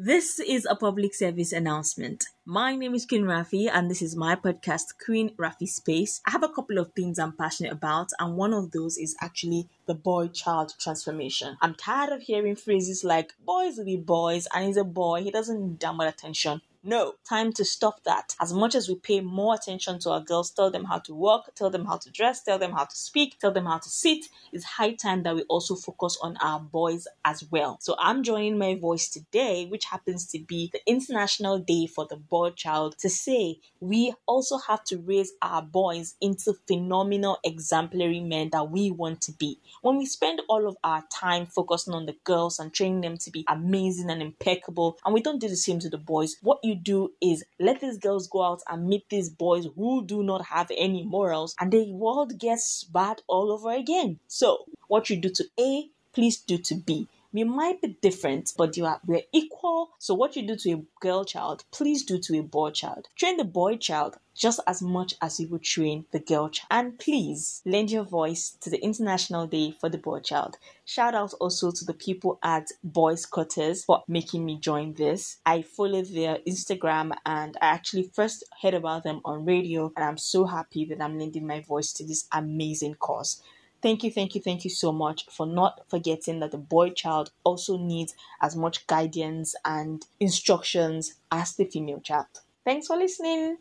This is a public service announcement. My name is Queen Rafi, and this is my podcast, Queen Rafi Space. I have a couple of things I'm passionate about, and one of those is actually the boy child transformation. I'm tired of hearing phrases like, boys will be boys, and he's a boy, he doesn't need attention. No, time to stop that. As much as we pay more attention to our girls, tell them how to walk, tell them how to dress, tell them how to speak, tell them how to sit, it's high time that we also focus on our boys as well. So I'm joining my voice today, which happens to be the International Day for the Boy Child, to say we also have to raise our boys into phenomenal, exemplary men that we want to be. When we spend all of our time focusing on the girls and training them to be amazing and impeccable, and we don't do the same to the boys, what you do is let these girls go out and meet these boys who do not have any morals, and the world gets bad all over again. So, what you do to A, please do to B. We might be different, but you are we're equal. So what you do to a girl child, please do to a boy child. Train the boy child just as much as you would train the girl child. And please lend your voice to the International Day for the Boy Child. Shout out also to the people at Boys Cutters for making me join this. I followed their Instagram and I actually first heard about them on radio, and I'm so happy that I'm lending my voice to this amazing cause. Thank you, thank you, thank you so much for not forgetting that the boy child also needs as much guidance and instructions as the female child. Thanks for listening.